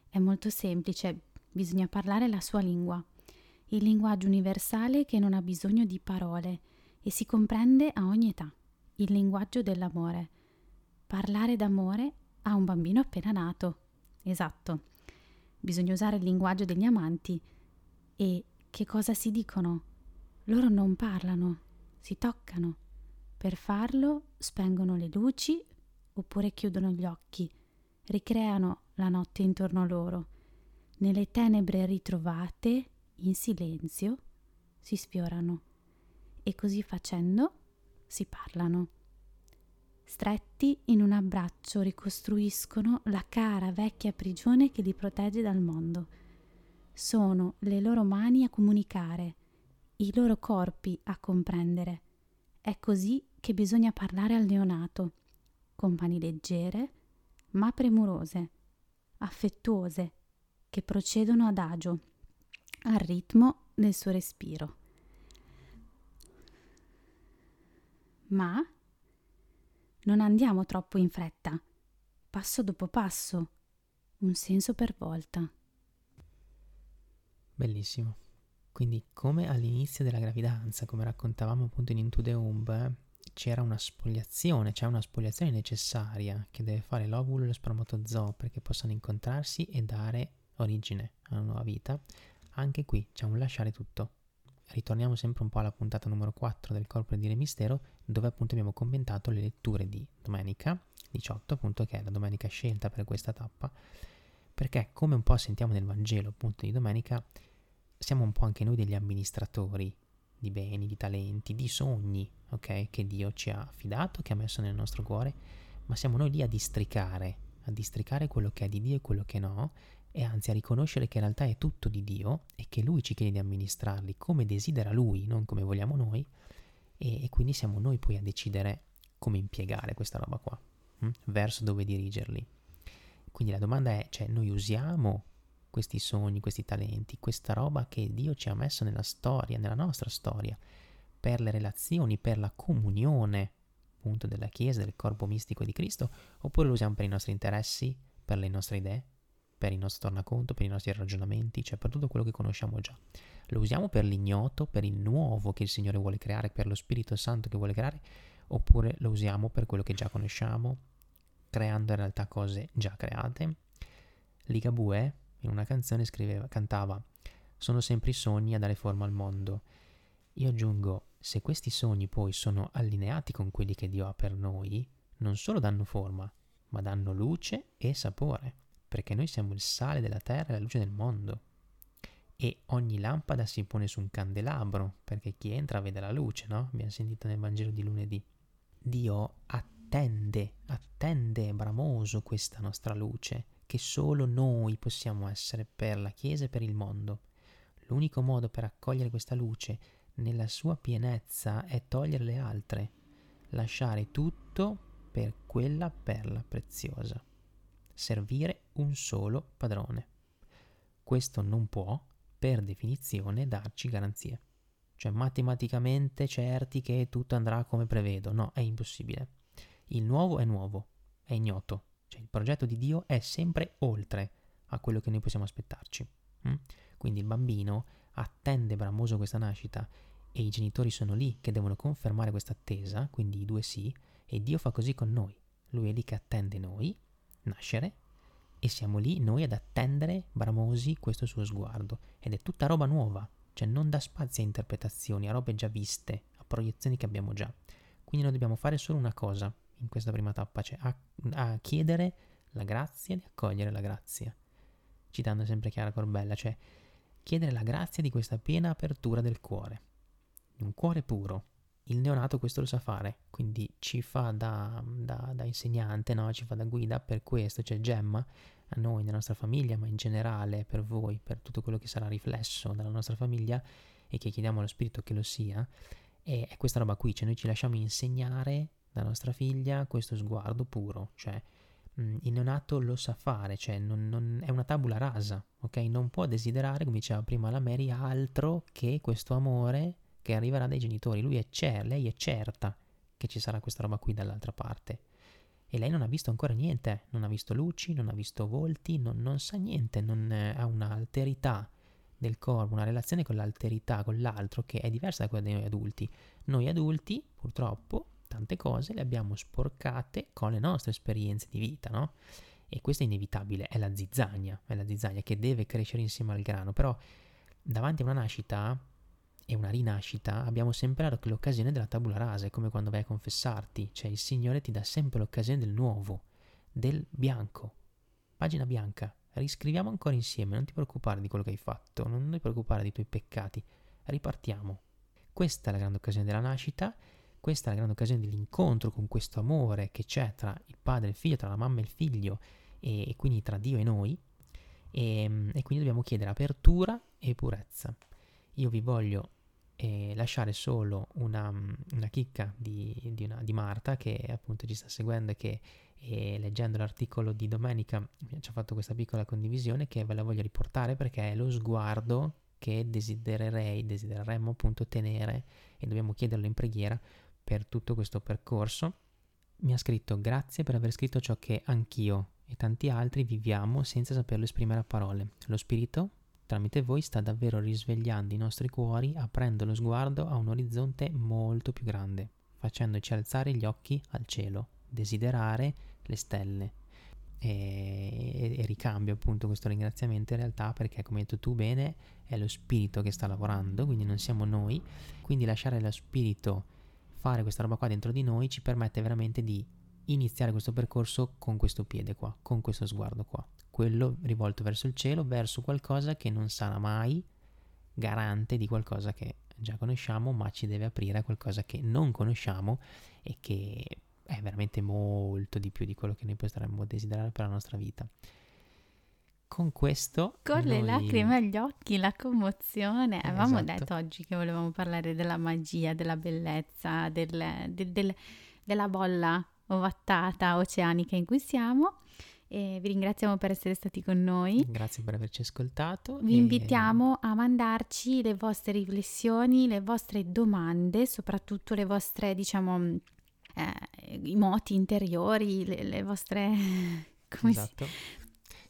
È molto semplice, bisogna parlare la sua lingua, il linguaggio universale che non ha bisogno di parole e si comprende a ogni età, il linguaggio dell'amore. Parlare d'amore a un bambino appena nato. Esatto. Bisogna usare il linguaggio degli amanti. E che cosa si dicono? Loro non parlano, si toccano. Per farlo spengono le luci oppure chiudono gli occhi, ricreano la notte intorno a loro. Nelle tenebre ritrovate, in silenzio, si sfiorano e così facendo si parlano. Stretti in un abbraccio ricostruiscono la cara vecchia prigione che li protegge dal mondo. Sono le loro mani a comunicare, i loro corpi a comprendere. È così che bisogna parlare al neonato con mani leggere ma premurose, affettuose, che procedono adagio, al ritmo del suo respiro. Ma non andiamo troppo in fretta, passo dopo passo, un senso per volta. Bellissimo. Quindi come all'inizio della gravidanza, come raccontavamo appunto in Into the Womb, c'era una spoliazione, c'è una spoliazione necessaria che deve fare l'ovulo e lo spermatozoo perché possano incontrarsi e dare origine a una nuova vita. Anche qui c'è un lasciare tutto. Ritorniamo sempre un po' alla puntata numero 4 del Corpo di Dire Mistero, dove appunto abbiamo commentato le letture di domenica 18, appunto che è la domenica scelta per questa tappa, perché come un po' sentiamo nel Vangelo appunto di domenica, siamo un po' anche noi degli amministratori di beni, di talenti, di sogni, ok? Che Dio ci ha affidato, che ha messo nel nostro cuore, ma siamo noi lì a districare, a districare quello che è di Dio e quello che no, e anzi a riconoscere che in realtà è tutto di Dio e che Lui ci chiede di amministrarli come desidera Lui, non come vogliamo noi, e, e quindi siamo noi poi a decidere come impiegare questa roba qua, hm? verso dove dirigerli. Quindi la domanda è, cioè noi usiamo questi sogni, questi talenti, questa roba che Dio ci ha messo nella storia, nella nostra storia, per le relazioni, per la comunione appunto della Chiesa, del corpo mistico di Cristo, oppure lo usiamo per i nostri interessi, per le nostre idee? Per il nostro tornaconto, per i nostri ragionamenti, cioè per tutto quello che conosciamo già. Lo usiamo per l'ignoto, per il nuovo che il Signore vuole creare, per lo Spirito Santo che vuole creare, oppure lo usiamo per quello che già conosciamo, creando in realtà cose già create. Ligabue in una canzone scriveva, cantava Sono sempre i sogni a dare forma al mondo. Io aggiungo, se questi sogni poi sono allineati con quelli che Dio ha per noi, non solo danno forma, ma danno luce e sapore, perché noi siamo il sale della terra e la luce del mondo. E ogni lampada si pone su un candelabro, perché chi entra vede la luce, no? Abbiamo sentito nel Vangelo di lunedì. Dio attende, attende bramoso questa nostra luce, che solo noi possiamo essere per la Chiesa e per il mondo. L'unico modo per accogliere questa luce nella sua pienezza è togliere le altre, lasciare tutto per quella perla preziosa. Servire un solo padrone. Questo non può, per definizione, darci garanzie. Cioè matematicamente certi che tutto andrà come prevedo. No, è impossibile. Il nuovo è nuovo, è ignoto. Cioè il progetto di Dio è sempre oltre a quello che noi possiamo aspettarci. Mm? Quindi il bambino attende bramoso questa nascita e i genitori sono lì che devono confermare questa attesa, quindi i due sì, e Dio fa così con noi. Lui è lì che attende noi, nascere, e siamo lì noi ad attendere bramosi questo suo sguardo. Ed è tutta roba nuova, cioè non dà spazio a interpretazioni, a robe già viste, a proiezioni che abbiamo già. Quindi noi dobbiamo fare solo una cosa in questa prima tappa, cioè a, a chiedere la grazia di accogliere la grazia. Citando sempre Chiara Corbella, cioè chiedere la grazia di questa piena apertura del cuore. Un cuore puro, il neonato questo lo sa fare, quindi ci fa da, da, da insegnante, no? ci fa da guida per questo, cioè Gemma, a noi, nella nostra famiglia, ma in generale per voi, per tutto quello che sarà riflesso dalla nostra famiglia e che chiediamo allo Spirito che lo sia, è, è questa roba qui, cioè noi ci lasciamo insegnare dalla nostra figlia questo sguardo puro, cioè mh, il neonato lo sa fare, cioè non, non, è una tabula rasa, ok? Non può desiderare, come diceva prima la Mary, altro che questo amore che arriverà dai genitori. Lui è cer- lei è certa che ci sarà questa roba qui dall'altra parte. E lei non ha visto ancora niente, non ha visto luci, non ha visto volti, non, non sa niente, non eh, ha un'alterità del corpo, una relazione con l'alterità, con l'altro che è diversa da quella dei noi adulti. Noi adulti, purtroppo, tante cose le abbiamo sporcate con le nostre esperienze di vita, no? E questo è inevitabile, è la zizzania, è la zizzania che deve crescere insieme al grano, però davanti a una nascita e una rinascita, abbiamo sempre l'occasione della tabula rasa, è come quando vai a confessarti, cioè il Signore ti dà sempre l'occasione del nuovo, del bianco, pagina bianca, riscriviamo ancora insieme, non ti preoccupare di quello che hai fatto, non ti preoccupare dei tuoi peccati, ripartiamo. Questa è la grande occasione della nascita, questa è la grande occasione dell'incontro con questo amore che c'è tra il padre e il figlio, tra la mamma e il figlio, e, e quindi tra Dio e noi, e, e quindi dobbiamo chiedere apertura e purezza. Io vi voglio e lasciare solo una, una chicca di, di, una, di, Marta che appunto ci sta seguendo e che e leggendo l'articolo di domenica ci ha fatto questa piccola condivisione che ve la voglio riportare perché è lo sguardo che desidererei, desidereremmo appunto tenere e dobbiamo chiederlo in preghiera per tutto questo percorso. Mi ha scritto grazie per aver scritto ciò che anch'io e tanti altri viviamo senza saperlo esprimere a parole. Lo spirito tramite voi sta davvero risvegliando i nostri cuori, aprendo lo sguardo a un orizzonte molto più grande, facendoci alzare gli occhi al cielo, desiderare le stelle. E, e, ricambio appunto questo ringraziamento in realtà perché come hai detto tu bene è lo spirito che sta lavorando quindi non siamo noi quindi lasciare lo spirito fare questa roba qua dentro di noi ci permette veramente di iniziare questo percorso con questo piede qua con questo sguardo qua quello rivolto verso il cielo, verso qualcosa che non sarà mai garante di qualcosa che già conosciamo, ma ci deve aprire a qualcosa che non conosciamo e che è veramente molto di più di quello che noi potremmo desiderare per la nostra vita. Con questo... Con noi... le lacrime agli occhi, la commozione. Eh, Avevamo esatto. detto oggi che volevamo parlare della magia, della bellezza, del, del, del, della bolla ovattata oceanica in cui siamo. E vi ringraziamo per essere stati con noi. Grazie per averci ascoltato. Vi e... invitiamo a mandarci le vostre riflessioni, le vostre domande, soprattutto le vostre, diciamo, eh, i moti interiori, le, le vostre... Come esatto. Si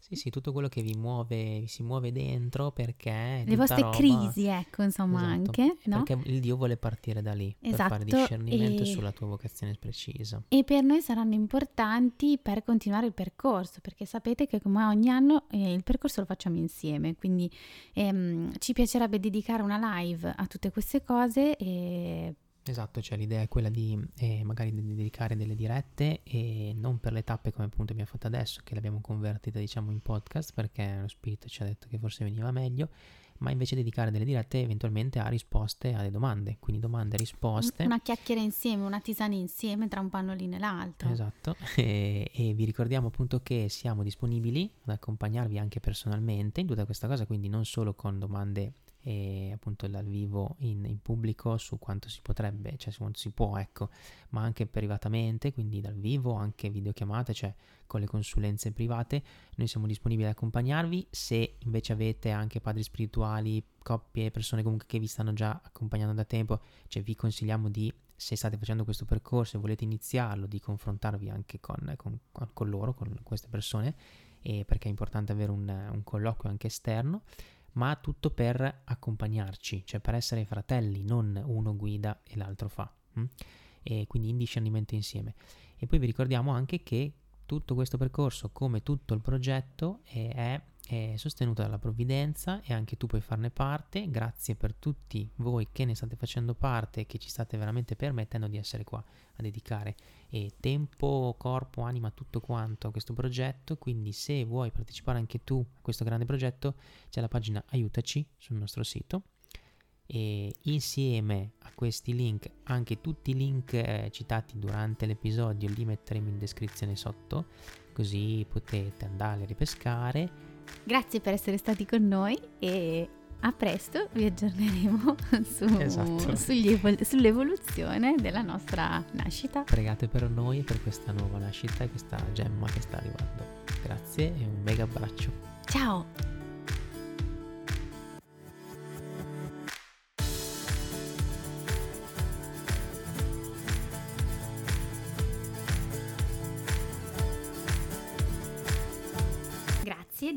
Sì, sì, tutto quello che vi muove, vi si muove dentro perché... Le vostre roba... crisi, ecco, insomma, esatto. anche, no? Perché il Dio vuole partire da lì, esatto. per fare Esatto, discernimento e... sulla tua vocazione precisa. E per noi saranno importanti per continuare il percorso, perché sapete che come ogni anno eh, il percorso lo facciamo insieme, quindi ehm, ci piacerebbe dedicare una live a tutte queste cose e Esatto, cioè l'idea è quella di eh, magari di dedicare delle dirette e non per le tappe come appunto abbiamo fatto adesso, che l'abbiamo convertita diciamo in podcast perché lo spirito ci ha detto che forse veniva meglio, ma invece dedicare delle dirette eventualmente a risposte alle domande, quindi domande e risposte. Una chiacchiera insieme, una tisana insieme tra un pannolino e l'altro. Esatto, e, e vi ricordiamo appunto che siamo disponibili ad accompagnarvi anche personalmente in tutta questa cosa, quindi non solo con domande e appunto dal vivo in, in, pubblico su quanto si potrebbe, cioè su quanto si può, ecco, ma anche privatamente, quindi dal vivo, anche videochiamate, cioè con le consulenze private, noi siamo disponibili ad accompagnarvi. Se invece avete anche padri spirituali, coppie, persone comunque che vi stanno già accompagnando da tempo, cioè vi consigliamo di se state facendo questo percorso e volete iniziarlo, di confrontarvi anche con, con, con loro, con queste persone, perché è importante avere un, un colloquio anche esterno ma tutto per accompagnarci, cioè per essere fratelli, non uno guida e l'altro fa. Hm? E quindi in discernimento insieme. E poi vi ricordiamo anche che tutto questo percorso, come tutto il progetto, è, è sostenuto dalla provvidenza e anche tu puoi farne parte. Grazie per tutti voi che ne state facendo parte e che ci state veramente permettendo di essere qua a dedicare e tempo, corpo, anima, tutto quanto a questo progetto. Quindi se vuoi partecipare anche tu a questo grande progetto, c'è la pagina Aiutaci sul nostro sito. E insieme a questi link, anche tutti i link eh, citati durante l'episodio li metteremo in descrizione sotto, così potete andare a ripescare. Grazie per essere stati con noi e a presto vi aggiorneremo su, esatto. evol- sull'evoluzione della nostra nascita. Pregate per noi e per questa nuova nascita e questa gemma che sta arrivando. Grazie e un mega abbraccio. Ciao!